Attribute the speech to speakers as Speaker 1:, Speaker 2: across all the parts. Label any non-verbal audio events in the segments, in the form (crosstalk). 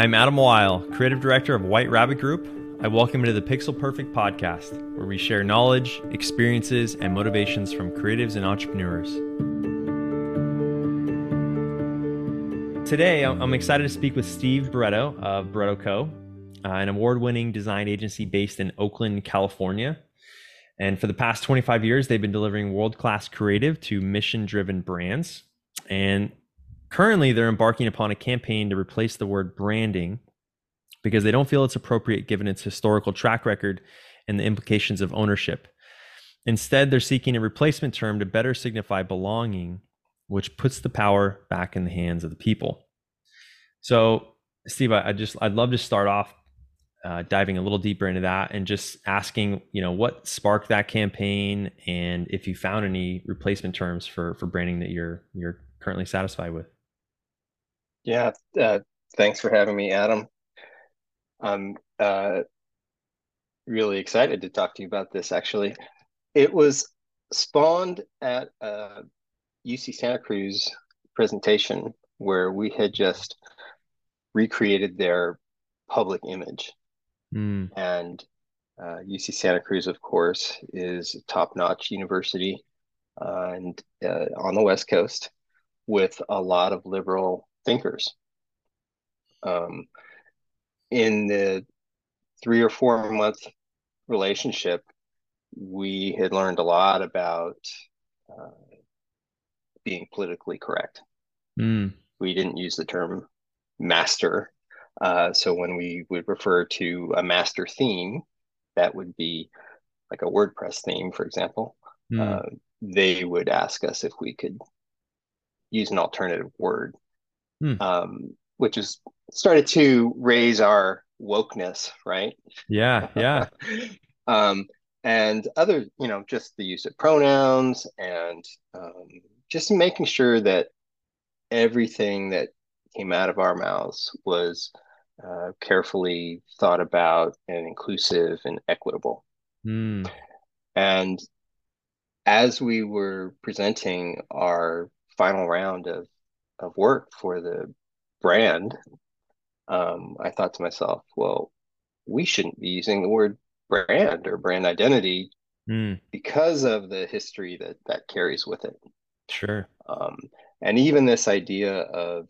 Speaker 1: I'm Adam Weil, creative director of White Rabbit Group. I welcome you to the Pixel Perfect podcast, where we share knowledge, experiences, and motivations from creatives and entrepreneurs. Today, I'm excited to speak with Steve Barretto of Barretto Co., uh, an award winning design agency based in Oakland, California. And for the past 25 years, they've been delivering world class creative to mission driven brands. And currently, they're embarking upon a campaign to replace the word branding because they don't feel it's appropriate given its historical track record and the implications of ownership. Instead, they're seeking a replacement term to better signify belonging which puts the power back in the hands of the people. So, Steve, I, just I'd love to start off uh, diving a little deeper into that and just asking, you know, what sparked that campaign, and if you found any replacement terms for for branding that you're you're currently satisfied with.
Speaker 2: Yeah, uh, thanks for having me, Adam. I'm uh, really excited to talk to you about this. Actually, it was spawned at uh, UC Santa Cruz presentation where we had just recreated their public image. Mm. And uh, UC Santa Cruz, of course, is a top notch university uh, and uh, on the West Coast with a lot of liberal thinkers. Um, in the three or four month relationship, we had learned a lot about uh, being politically correct. Mm. We didn't use the term master. Uh, so when we would refer to a master theme, that would be like a WordPress theme, for example. Mm. Uh, they would ask us if we could use an alternative word, mm. um, which is started to raise our wokeness, right?
Speaker 1: Yeah, yeah. (laughs)
Speaker 2: um, and other, you know, just the use of pronouns and um, just making sure that everything that came out of our mouths was uh, carefully thought about and inclusive and equitable. Mm. And as we were presenting our final round of, of work for the brand, um, I thought to myself, well, we shouldn't be using the word brand or brand identity mm. because of the history that that carries with it.
Speaker 1: Sure.
Speaker 2: Um, and even this idea of,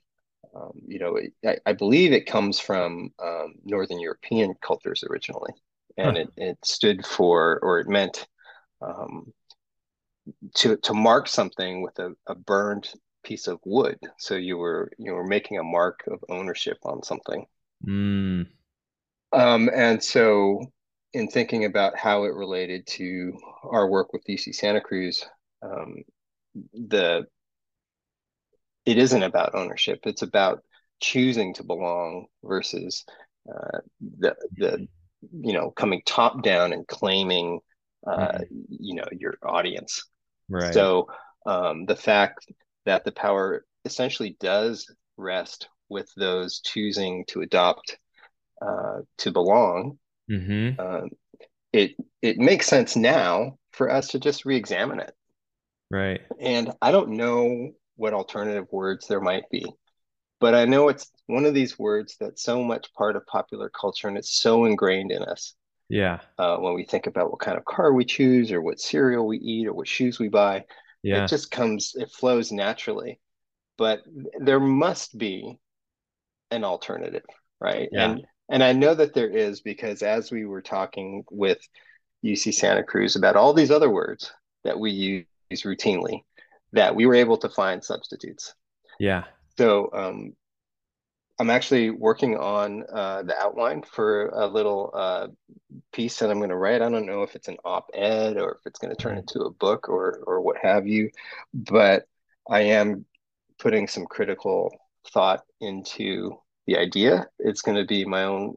Speaker 2: um, you know, I, I, believe it comes from um, Northern European cultures originally, and huh. it, it stood for, or it meant um, to to mark something with a, a burned piece of wood. So you were you were making a mark of ownership on something. Mm. Um, and so, in thinking about how it related to our work with UC Santa Cruz, um, the it isn't about ownership it's about choosing to belong versus uh, the the you know coming top down and claiming uh, mm-hmm. you know your audience right so um, the fact that the power essentially does rest with those choosing to adopt uh, to belong mm-hmm. um, it it makes sense now for us to just re-examine it
Speaker 1: Right.
Speaker 2: And I don't know what alternative words there might be, but I know it's one of these words that's so much part of popular culture and it's so ingrained in us.
Speaker 1: Yeah.
Speaker 2: Uh, when we think about what kind of car we choose or what cereal we eat or what shoes we buy, yeah. it just comes, it flows naturally. But there must be an alternative, right? Yeah. And and I know that there is because as we were talking with UC Santa Cruz about all these other words that we use routinely that we were able to find substitutes.
Speaker 1: Yeah.
Speaker 2: So um, I'm actually working on uh, the outline for a little uh, piece that I'm going to write. I don't know if it's an op-ed or if it's going to turn mm-hmm. into a book or or what have you, but I am putting some critical thought into the idea. It's going to be my own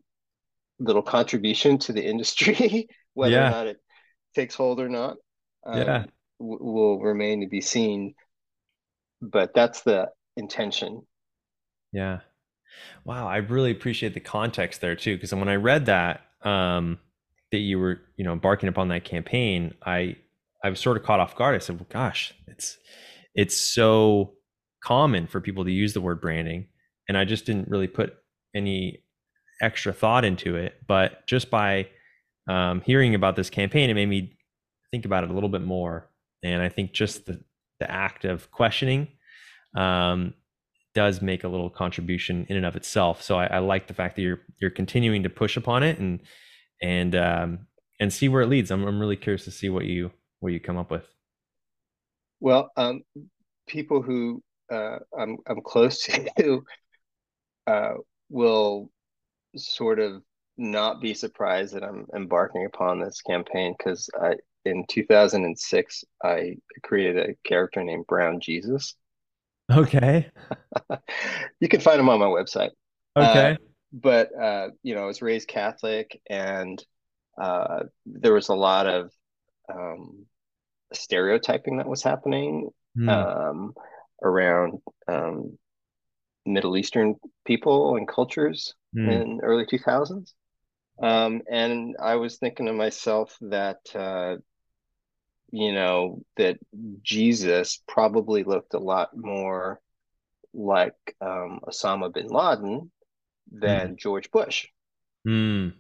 Speaker 2: little contribution to the industry, (laughs) whether yeah. or not it takes hold or not.
Speaker 1: Um, yeah
Speaker 2: will remain to be seen but that's the intention
Speaker 1: yeah wow i really appreciate the context there too because when i read that um that you were you know embarking upon that campaign i i was sort of caught off guard i said well gosh it's it's so common for people to use the word branding and i just didn't really put any extra thought into it, but just by um, hearing about this campaign, it made me think about it a little bit more. And I think just the the act of questioning um, does make a little contribution in and of itself. So I, I, like the fact that you're you're continuing to push upon it and and um, and see where it leads. I'm I'm really curious to see what you what you come up with.
Speaker 2: Well, um, people who uh, I'm I'm close (laughs) to uh, will sort of not be surprised that I'm embarking upon this campaign because I in 2006 I created a character named Brown Jesus.
Speaker 1: Okay. (laughs)
Speaker 2: you can find them on my website.
Speaker 1: Okay.
Speaker 2: Uh, but uh, you know, I was raised Catholic, and uh, there was a lot of um, stereotyping that was happening mm. um, around um, Middle Eastern people and cultures mm. in early 2000s. Um, and I was thinking to myself that, uh, you know, that Jesus probably looked a lot more like um, Osama bin Laden than mm. George Bush.
Speaker 1: Mm.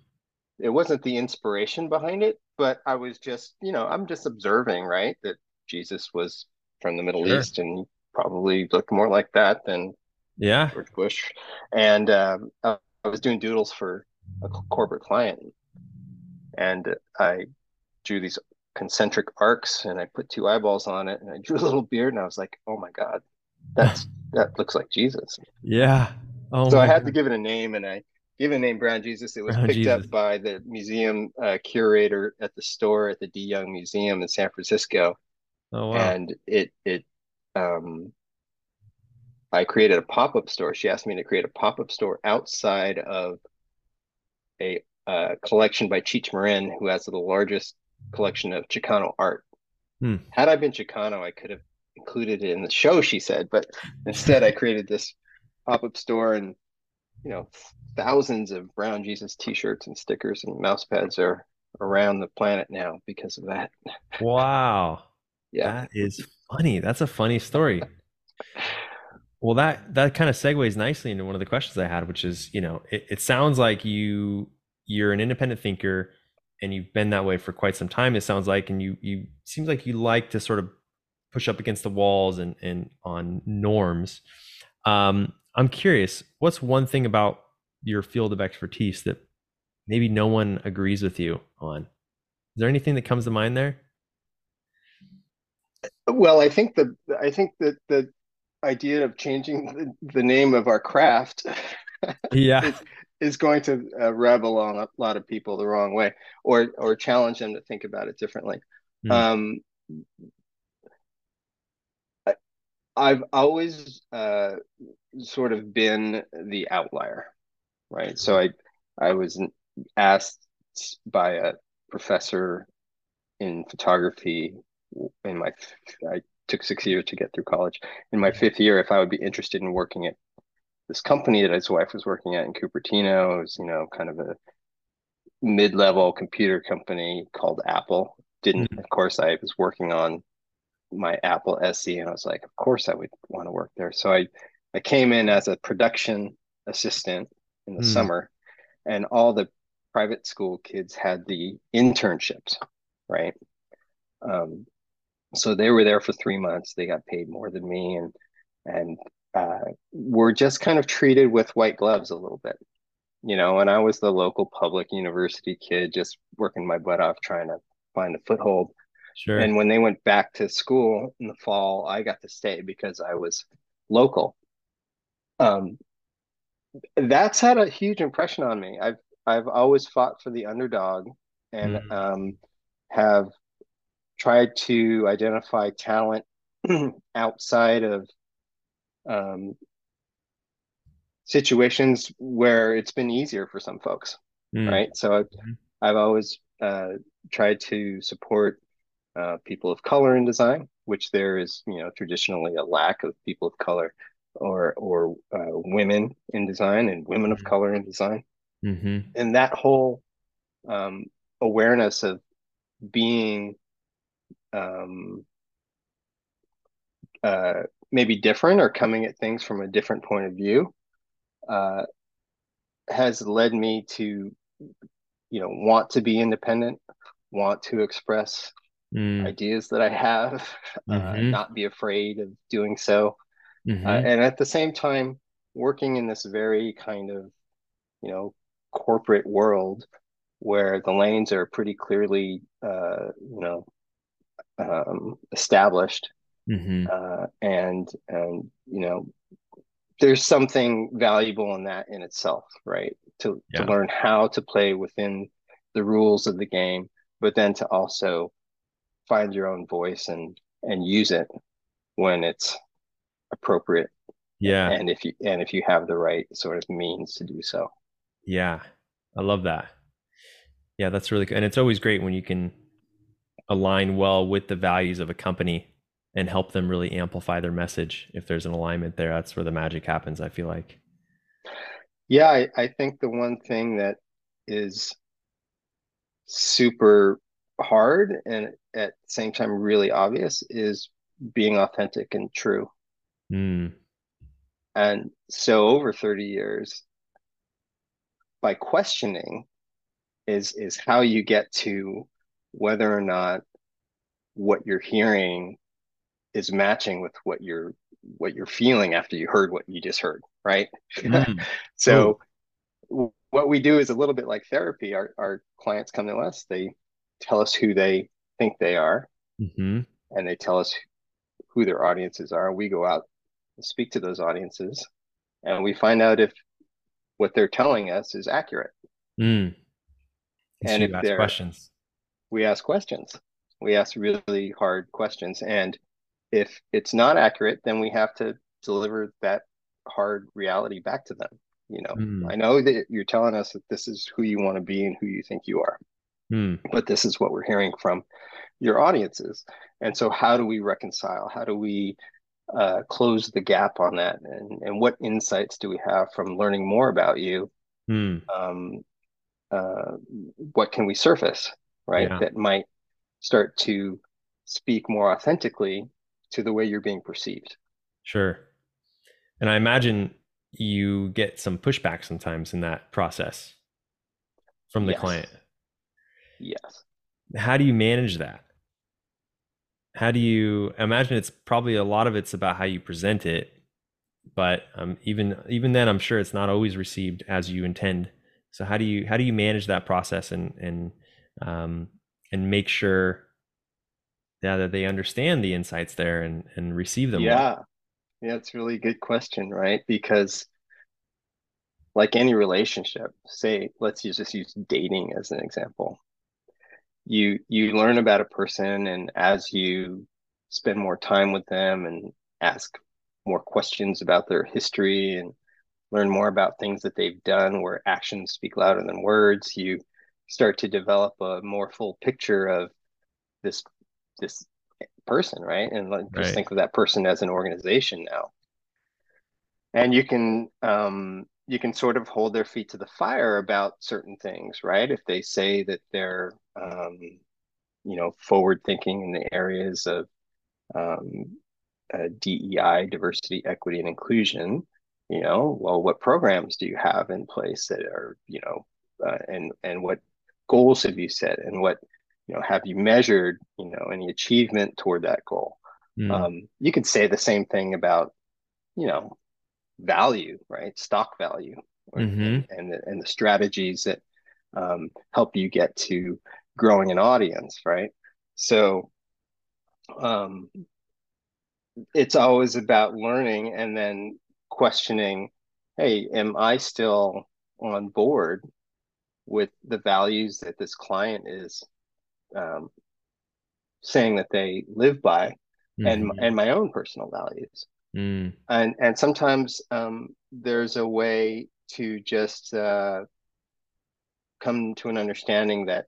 Speaker 2: It wasn't the inspiration behind it, but I was just, you know, I'm just observing, right, that Jesus was from the Middle sure. East and probably looked more like that than
Speaker 1: yeah
Speaker 2: George Bush. And um, I was doing doodles for a corporate client, and I drew these concentric arcs, and I put two eyeballs on it, and I (laughs) drew a little beard, and I was like, oh my god, that's that looks like Jesus.
Speaker 1: Yeah.
Speaker 2: Oh so I had God. to give it a name, and I gave it a name Brown Jesus. It was Brown picked Jesus. up by the museum uh, curator at the store at the De Young Museum in San Francisco.
Speaker 1: Oh wow!
Speaker 2: And it it um, I created a pop up store. She asked me to create a pop up store outside of a uh, collection by Cheech Marin, who has the largest collection of Chicano art. Hmm. Had I been Chicano, I could have included it in the show, she said, but instead I created this pop up store and, you know, thousands of Brown Jesus t shirts and stickers and mouse pads are around the planet now because of that.
Speaker 1: Wow. (laughs)
Speaker 2: yeah.
Speaker 1: That is funny. That's a funny story. (laughs) Well, that that kind of segues nicely into one of the questions I had, which is, you know, it, it sounds like you you're an independent thinker and you've been that way for quite some time. It sounds like, and you you seems like you like to sort of push up against the walls and and on norms. Um, I'm curious, what's one thing about your field of expertise that maybe no one agrees with you on? Is there anything that comes to mind there?
Speaker 2: Well, I think the I think that the idea of changing the, the name of our craft
Speaker 1: yeah (laughs)
Speaker 2: is, going to uh, rub along a lot of people the wrong way or or challenge them to think about it differently mm. um, I, i've always uh, sort of been the outlier right so i i was asked by a professor in photography in my I took six years to get through college. In my fifth year, if I would be interested in working at this company that his wife was working at in Cupertino, it was you know kind of a mid-level computer company called Apple. Didn't mm-hmm. of course I was working on my Apple SE, and I was like, of course I would want to work there. So I I came in as a production assistant in the mm. summer, and all the private school kids had the internships, right? Um, so they were there for three months. They got paid more than me, and and uh, were just kind of treated with white gloves a little bit, you know. And I was the local public university kid, just working my butt off trying to find a foothold.
Speaker 1: Sure.
Speaker 2: And when they went back to school in the fall, I got to stay because I was local. Um, that's had a huge impression on me. I've I've always fought for the underdog, and mm. um, have tried to identify talent (clears throat) outside of um, situations where it's been easier for some folks, mm. right? So I've, mm-hmm. I've always uh, tried to support uh, people of color in design, which there is, you know, traditionally a lack of people of color or or uh, women in design and women mm-hmm. of color in design,
Speaker 1: mm-hmm.
Speaker 2: and that whole um, awareness of being um, uh, maybe different or coming at things from a different point of view uh, has led me to, you know, want to be independent, want to express mm. ideas that I have, (laughs) uh, mm-hmm. uh, not be afraid of doing so. Mm-hmm. Uh, and at the same time, working in this very kind of, you know, corporate world where the lanes are pretty clearly, uh, you know, um, established, mm-hmm. uh, and and you know, there's something valuable in that in itself, right? To yeah. to learn how to play within the rules of the game, but then to also find your own voice and and use it when it's appropriate.
Speaker 1: Yeah.
Speaker 2: And if you and if you have the right sort of means to do so.
Speaker 1: Yeah. I love that. Yeah, that's really good. And it's always great when you can align well with the values of a company and help them really amplify their message. If there's an alignment there, that's where the magic happens, I feel like.
Speaker 2: Yeah, I, I think the one thing that is super hard and at the same time really obvious is being authentic and true. Mm. And so over 30 years, by questioning is is how you get to whether or not what you're hearing is matching with what you're what you're feeling after you heard what you just heard right mm. (laughs) so Ooh. what we do is a little bit like therapy our, our clients come to us they tell us who they think they are mm-hmm. and they tell us who their audiences are we go out and speak to those audiences and we find out if what they're telling us is accurate mm.
Speaker 1: and if they're questions
Speaker 2: we ask questions we ask really hard questions and if it's not accurate then we have to deliver that hard reality back to them you know mm. i know that you're telling us that this is who you want to be and who you think you are mm. but this is what we're hearing from your audiences and so how do we reconcile how do we uh, close the gap on that and, and what insights do we have from learning more about you mm. um, uh, what can we surface right yeah. that might start to speak more authentically to the way you're being perceived.
Speaker 1: Sure. And I imagine you get some pushback sometimes in that process from the yes. client.
Speaker 2: Yes.
Speaker 1: How do you manage that? How do you imagine it's probably a lot of it's about how you present it, but um, even even then I'm sure it's not always received as you intend. So how do you how do you manage that process and and um, and make sure yeah that they understand the insights there and and receive them
Speaker 2: yeah well. yeah. It's really good question right? Because like any relationship say let's use, just use dating as an example. You you learn about a person and as you spend more time with them and ask more questions about their history and learn more about things that they've done where actions speak louder than words you start to develop a more full picture of this this person, right? And like, just right. think of that person as an organization now. And you can um, you can sort of hold their feet to the fire about certain things, right? If they say that they're um, you know forward thinking in the areas of um, uh, DEI, diversity, equity, and inclusion, you know, well, what programs do you have in place that are you know, uh, and and what goals have you set, and what you know have you measured you know any achievement toward that goal mm. um, you could say the same thing about you know value right stock value mm-hmm. and, and, the, and the strategies that um, help you get to growing an audience right so um, it's always about learning and then questioning hey am i still on board with the values that this client is um, saying that they live by mm-hmm. and and my own personal values mm. and and sometimes um, there's a way to just uh, come to an understanding that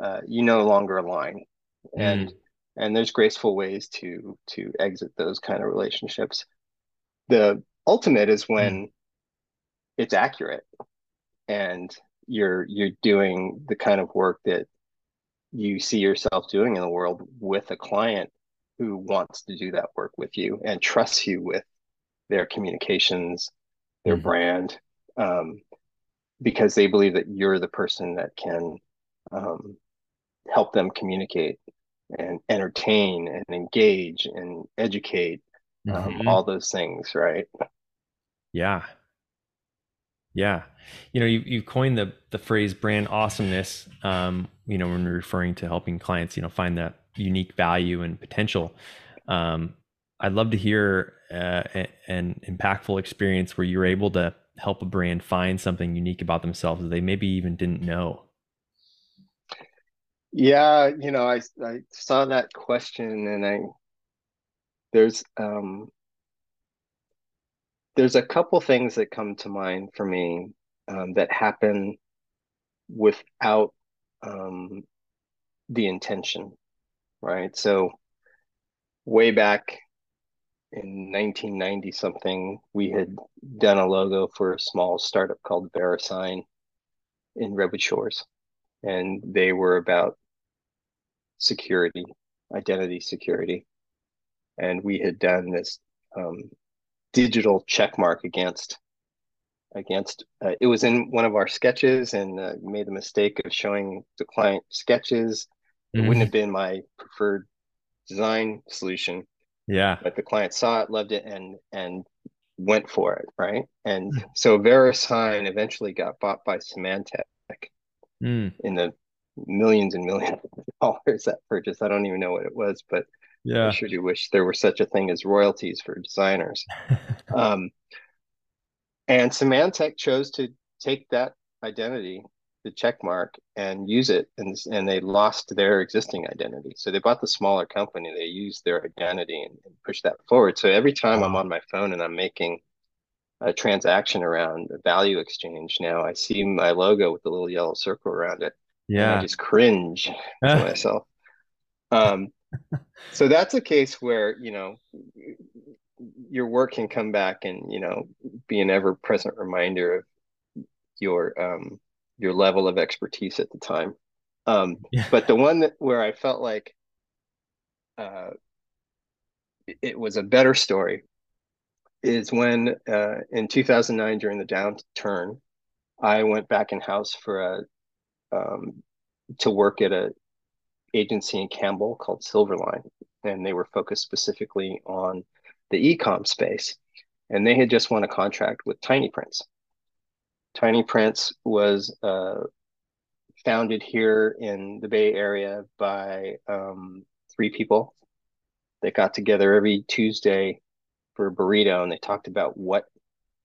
Speaker 2: uh, you no longer align and mm. and there's graceful ways to to exit those kind of relationships the ultimate is when mm. it's accurate and you're you're doing the kind of work that you see yourself doing in the world with a client who wants to do that work with you and trusts you with their communications, their mm-hmm. brand, um, because they believe that you're the person that can um, help them communicate and entertain and engage and educate um, mm-hmm. all those things right
Speaker 1: yeah yeah you know you, you coined the the phrase brand awesomeness um, you know when we're referring to helping clients you know find that unique value and potential um, i'd love to hear uh, an impactful experience where you're able to help a brand find something unique about themselves that they maybe even didn't know.
Speaker 2: Yeah you know i i saw that question and i there's um there's a couple things that come to mind for me um, that happen without um, the intention, right? So, way back in 1990 something, we had done a logo for a small startup called VeriSign in Redwood Shores, and they were about security, identity security, and we had done this um, digital check mark against against uh, it was in one of our sketches and uh, made the mistake of showing the client sketches mm-hmm. it wouldn't have been my preferred design solution
Speaker 1: yeah
Speaker 2: but the client saw it loved it and and went for it right and mm. so VeriSign eventually got bought by Symantec mm. in the millions and millions (laughs) of dollars that purchase i don't even know what it was but yeah i sure do wish there were such a thing as royalties for designers (laughs) um, and Symantec chose to take that identity, the check mark, and use it, and, and they lost their existing identity. So they bought the smaller company, they used their identity and, and pushed that forward. So every time. I'm on my phone and I'm making a transaction around a value exchange now, I see my logo with the little yellow circle around it. Yeah. I just cringe to (laughs) myself. Um, so that's a case where, you know, your work can come back and you know be an ever present reminder of your um your level of expertise at the time um (laughs) yeah. but the one that where i felt like uh it was a better story is when uh in 2009 during the downturn i went back in house for a um to work at a agency in campbell called silverline and they were focused specifically on the ecom space, and they had just won a contract with Tiny Prints. Tiny Prints was uh, founded here in the Bay Area by um, three people that got together every Tuesday for a burrito, and they talked about what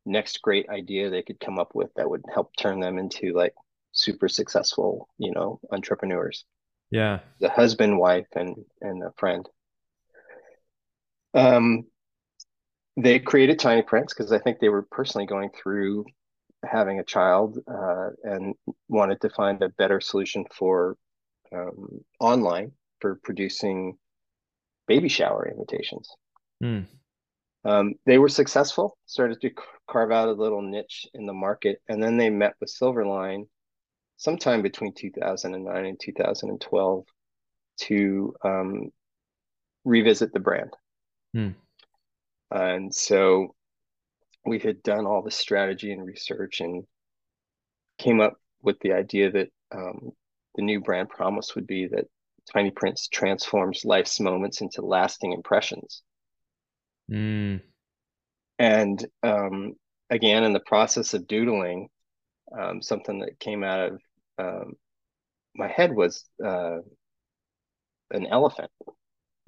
Speaker 2: next great idea they could come up with that would help turn them into like super successful, you know, entrepreneurs.
Speaker 1: Yeah.
Speaker 2: The husband, wife, and and a friend. Um, they created Tiny Prints because I think they were personally going through having a child uh, and wanted to find a better solution for um, online for producing baby shower invitations. Mm. Um, they were successful, started to carve out a little niche in the market, and then they met with Silverline sometime between 2009 and 2012 to um, revisit the brand. Mm. And so we had done all the strategy and research and came up with the idea that um, the new brand promise would be that Tiny Prints transforms life's moments into lasting impressions. Mm. And um, again, in the process of doodling, um, something that came out of um, my head was uh, an elephant.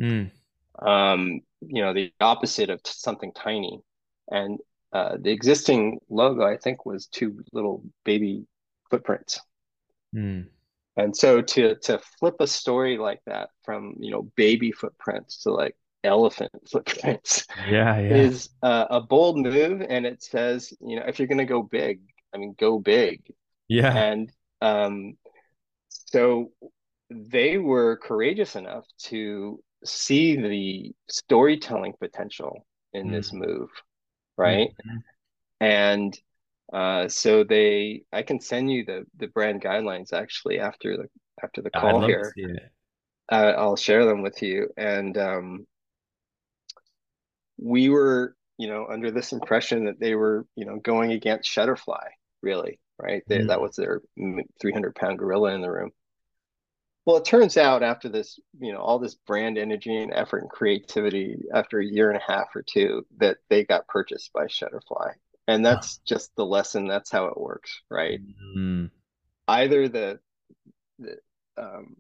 Speaker 2: Mm um, you know, the opposite of something tiny. And uh, the existing logo, I think, was two little baby footprints. Mm. And so to to flip a story like that from you know baby footprints to like elephant (laughs) footprints,
Speaker 1: yeah, yeah.
Speaker 2: is uh, a bold move. And it says, you know, if you're going to go big, I mean, go big.
Speaker 1: Yeah.
Speaker 2: And um, so they were courageous enough to see the storytelling potential in mm. this move, right? Mm-hmm. And uh, so they, I can send you the the brand guidelines actually after the after the call here. Uh, I'll share them with you. And um, we were, you know, under this impression that they were, you know, going against Shutterfly, really, right? They, mm. That was their 300 pound gorilla in the room. Well, it turns out after this, you know, all this brand energy and effort and creativity, after a year and a half or two, that they got purchased by Shutterfly. And that's just the lesson. That's how it works, right? Mm. Either the, the, um,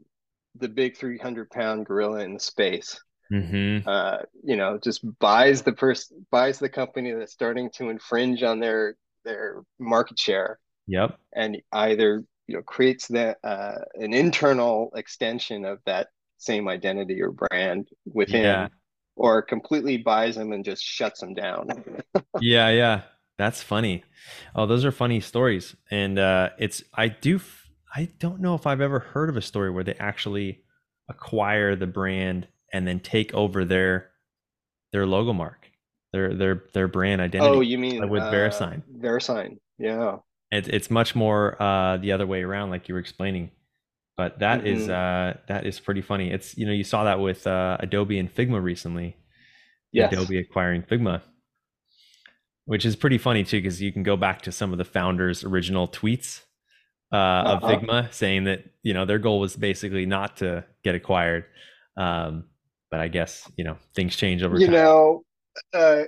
Speaker 2: the big 300 pound gorilla in the space Mm-hmm. Uh, you know, just buys the person buys the company that's starting to infringe on their their market share.
Speaker 1: Yep.
Speaker 2: And either you know creates that uh, an internal extension of that same identity or brand within, yeah. or completely buys them and just shuts them down. (laughs)
Speaker 1: yeah, yeah, that's funny. Oh, those are funny stories, and uh, it's I do I don't know if I've ever heard of a story where they actually acquire the brand and then take over their their logo mark, their their their brand identity.
Speaker 2: Oh, you mean
Speaker 1: with uh, VeriSign?
Speaker 2: VeriSign, yeah.
Speaker 1: It, it's much more uh, the other way around, like you were explaining. But that mm-hmm. is uh, that is pretty funny. It's you know you saw that with uh, Adobe and Figma recently. Yes. Adobe acquiring Figma, which is pretty funny too, because you can go back to some of the founders' original tweets uh, uh-huh. of Figma saying that you know their goal was basically not to get acquired. Um, but I guess you know things change over.
Speaker 2: You
Speaker 1: time.
Speaker 2: know, uh,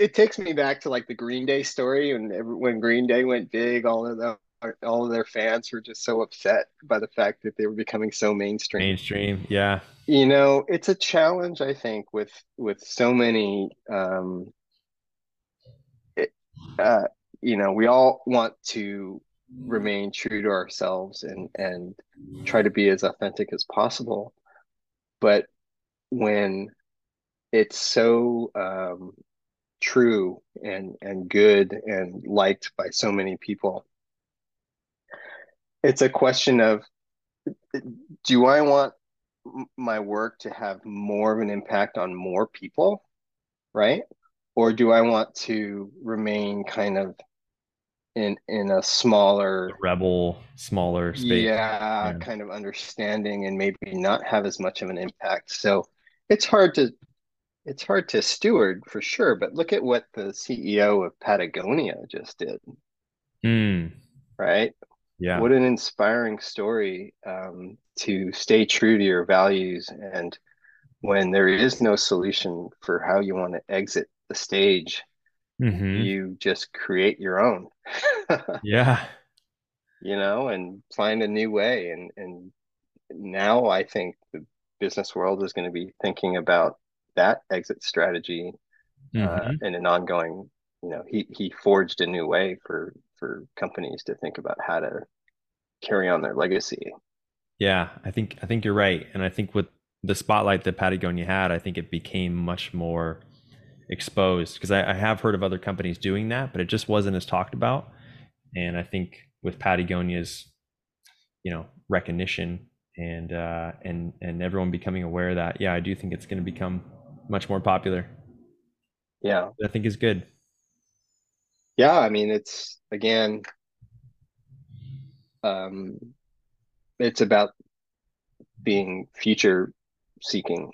Speaker 2: it takes me back to like the Green Day story, and when Green Day went big, all of the all of their fans were just so upset by the fact that they were becoming so mainstream.
Speaker 1: Mainstream, yeah.
Speaker 2: You know, it's a challenge, I think, with with so many. Um, it, uh, you know, we all want to remain true to ourselves and and try to be as authentic as possible but when it's so um, true and and good and liked by so many people. It's a question of do i want my work to have more of an impact on more people? Right? Or do i want to remain kind of in in a smaller
Speaker 1: rebel smaller space.
Speaker 2: Yeah, yeah, kind of understanding and maybe not have as much of an impact. So it's hard to it's hard to steward for sure but look at what the ceo of patagonia just did.
Speaker 1: Mm.
Speaker 2: right?
Speaker 1: Yeah.
Speaker 2: What an inspiring story um, to stay true to your values and when there is no solution for how you want to exit the stage mm-hmm. you just create your own. (laughs)
Speaker 1: Yeah.
Speaker 2: You know and find a new way and and now i think the business world is going to be thinking about that exit strategy uh, mm-hmm. uh, in an ongoing you know he he forged a new way for for companies to think about how to carry on their legacy
Speaker 1: yeah i think i think you're right and i think with the spotlight that patagonia had i think it became much more exposed because I, I, have heard of other companies doing that, but it just wasn't as talked about. And I think with Patagonia's, you know, recognition and uh, and and everyone becoming aware of that, yeah, I do think it's going to become much more popular.
Speaker 2: Yeah,
Speaker 1: I think is good.
Speaker 2: Yeah, I mean, it's again, um, it's about being future seeking,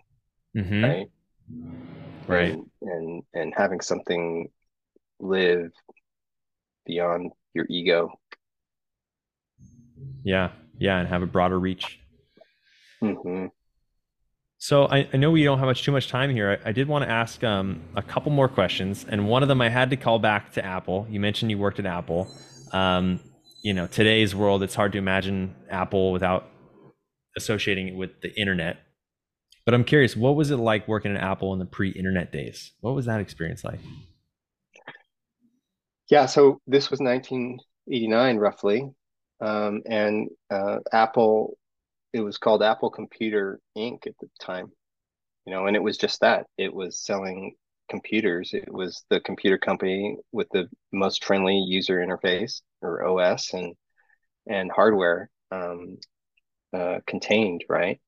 Speaker 2: mm-hmm. right?
Speaker 1: right
Speaker 2: and, and and having something live beyond your ego
Speaker 1: yeah yeah and have a broader reach
Speaker 2: mm-hmm.
Speaker 1: So I, I know we don't have much too much time here. I, I did want to ask um, a couple more questions and one of them i had to call back to apple. You mentioned you worked at apple. Um, you know today's world it's hard to imagine apple without associating it with the internet. But I'm curious, what was it like working at Apple in the pre-internet days? What was that experience like?
Speaker 2: Yeah, so this was 1989 roughly, um, and uh, Apple, it was called Apple Computer Inc. at the time, you know, and it was just that. It was selling computers. It was the computer company with the most friendly user interface or OS and and hardware um, uh, contained, right?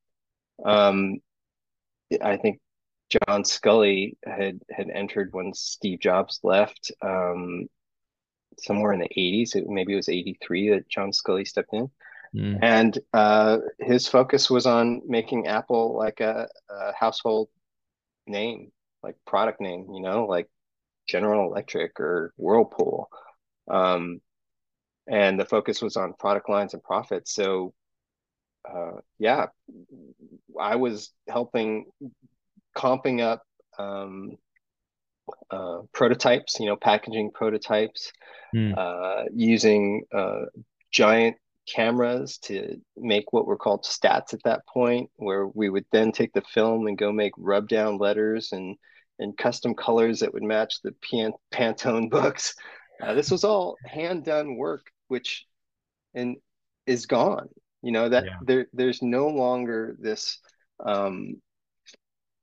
Speaker 2: Um, I think John Sculley had had entered when Steve Jobs left, um, somewhere in the 80s. It, maybe it was 83 that John Sculley stepped in. Mm. And uh, his focus was on making Apple like a, a, household name, like product name, you know, like General Electric or Whirlpool. Um, and the focus was on product lines and profits. So, uh, yeah, I was helping comping up um, uh, prototypes, you know, packaging prototypes, mm. uh, using uh, giant cameras to make what were called stats at that point, where we would then take the film and go make rub down letters and and custom colors that would match the Pan- Pantone (laughs) books. Uh, this was all hand done work, which and is gone. You know that yeah. there there's no longer this um,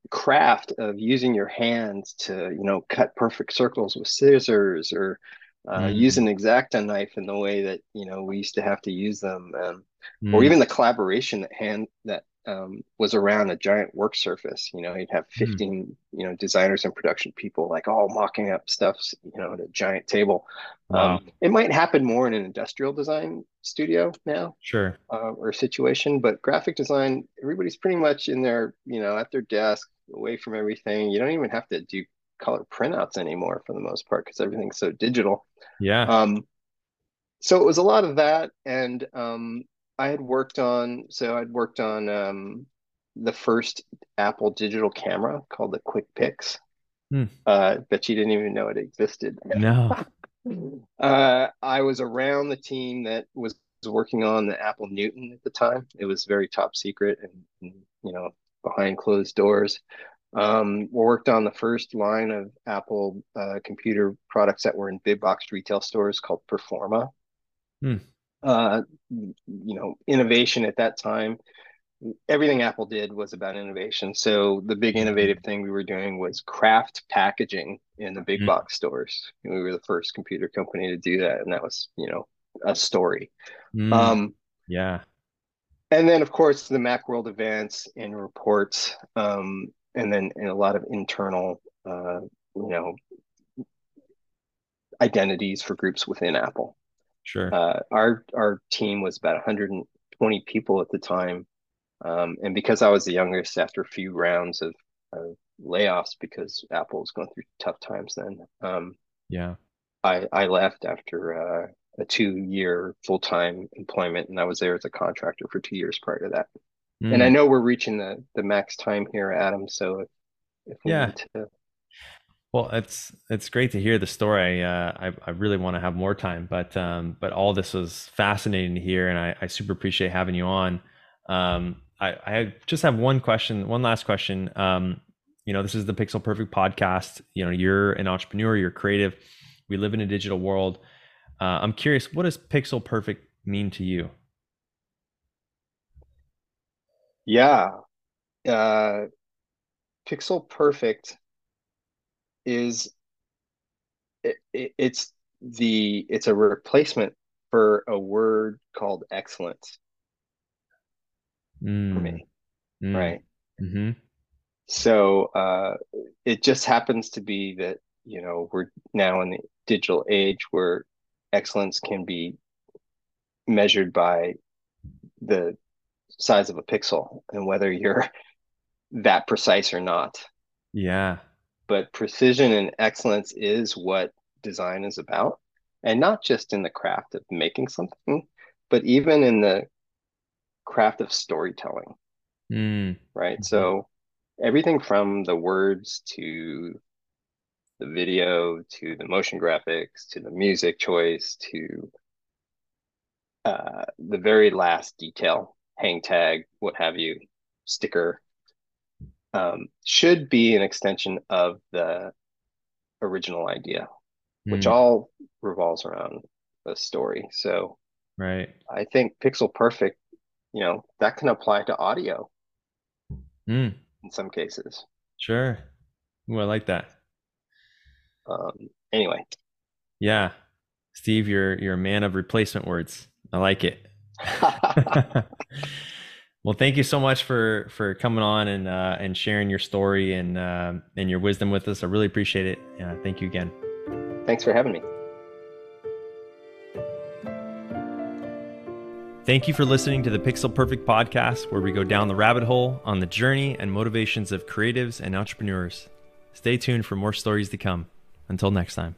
Speaker 2: craft of using your hands to you know cut perfect circles with scissors or uh, mm. use an exacto knife in the way that you know we used to have to use them um, mm. or even the collaboration that hand that um, was around a giant work surface. You know, you'd have hmm. 15, mm. you know, designers and production people like all mocking up stuff, you know, at a giant table. Wow. Um, it might happen more in an industrial design studio now,
Speaker 1: sure,
Speaker 2: uh, or situation, but graphic design, everybody's pretty much in their, you know, at their desk, away from everything. You don't even have to do color printouts anymore for the most part because everything's so digital.
Speaker 1: Yeah.
Speaker 2: Um, so it was a lot of that, and um, I had worked on so I'd worked on um, the first Apple digital camera called the Quick Pix. Hmm. Uh, bet you didn't even know it existed. (laughs)
Speaker 1: No.
Speaker 2: uh, I was around the team that was working on the Apple Newton at the time. It was very top secret and, and you know behind closed doors. Um, we worked on the first line of Apple uh, computer products that were in big box retail stores called Performa. Hmm uh, you know, innovation at that time. Everything Apple did was about innovation. So the big innovative thing we were doing was craft packaging in the big mm. box stores. And we were the first computer company to do that, and that was, you know, a story.
Speaker 1: Mm. Um, yeah.
Speaker 2: And then, of course, the Macworld events and reports, um, and then and a lot of internal, uh, you know, identities for groups within Apple.
Speaker 1: Sure.
Speaker 2: Uh, our our team was about 120 people at the time, um, and because I was the youngest, after a few rounds of, of layoffs, because Apple was going through tough times then. Um,
Speaker 1: yeah.
Speaker 2: I I left after uh, a two year full time employment, and I was there as a contractor for two years prior to that. Mm. And I know we're reaching the the max time here, Adam. So if, if we
Speaker 1: yeah. to well, it's it's great to hear the story. Uh, I I really want to have more time, but um, but all this was fascinating to hear, and I, I super appreciate having you on. Um, I I just have one question, one last question. Um, you know, this is the Pixel Perfect podcast. You know, you're an entrepreneur, you're creative. We live in a digital world. Uh, I'm curious, what does Pixel Perfect mean to you?
Speaker 2: Yeah, uh, Pixel Perfect is it, it, it's the it's a replacement for a word called excellence
Speaker 1: mm.
Speaker 2: for me mm. right
Speaker 1: mm-hmm.
Speaker 2: so uh, it just happens to be that you know we're now in the digital age where excellence can be measured by the size of a pixel and whether you're (laughs) that precise or not.
Speaker 1: Yeah.
Speaker 2: But precision and excellence is what design is about. And not just in the craft of making something but even in the craft of storytelling.
Speaker 1: Mm.
Speaker 2: right? Mm-hmm. so everything from the words to the video to the motion graphics to the music choice to uh, the very last detail hang tag what have you sticker um, should be an extension of the original idea, which mm. all revolves around the story. So,
Speaker 1: right,
Speaker 2: I think Pixel Perfect, you know, that can apply to audio
Speaker 1: mm.
Speaker 2: in some cases.
Speaker 1: Sure. Ooh, I like that.
Speaker 2: Um, anyway.
Speaker 1: Yeah, Steve, you're you're a man of replacement words. I like it. (laughs) (laughs) Well, thank you so much for for coming on and uh, and sharing your story and uh, and your wisdom with us. I really appreciate it. Uh, thank you again.
Speaker 2: Thanks for having me.
Speaker 1: Thank you for listening to the Pixel Perfect podcast, where we go down the rabbit hole on the journey and motivations of creatives and entrepreneurs. Stay tuned for more stories to come. Until next time.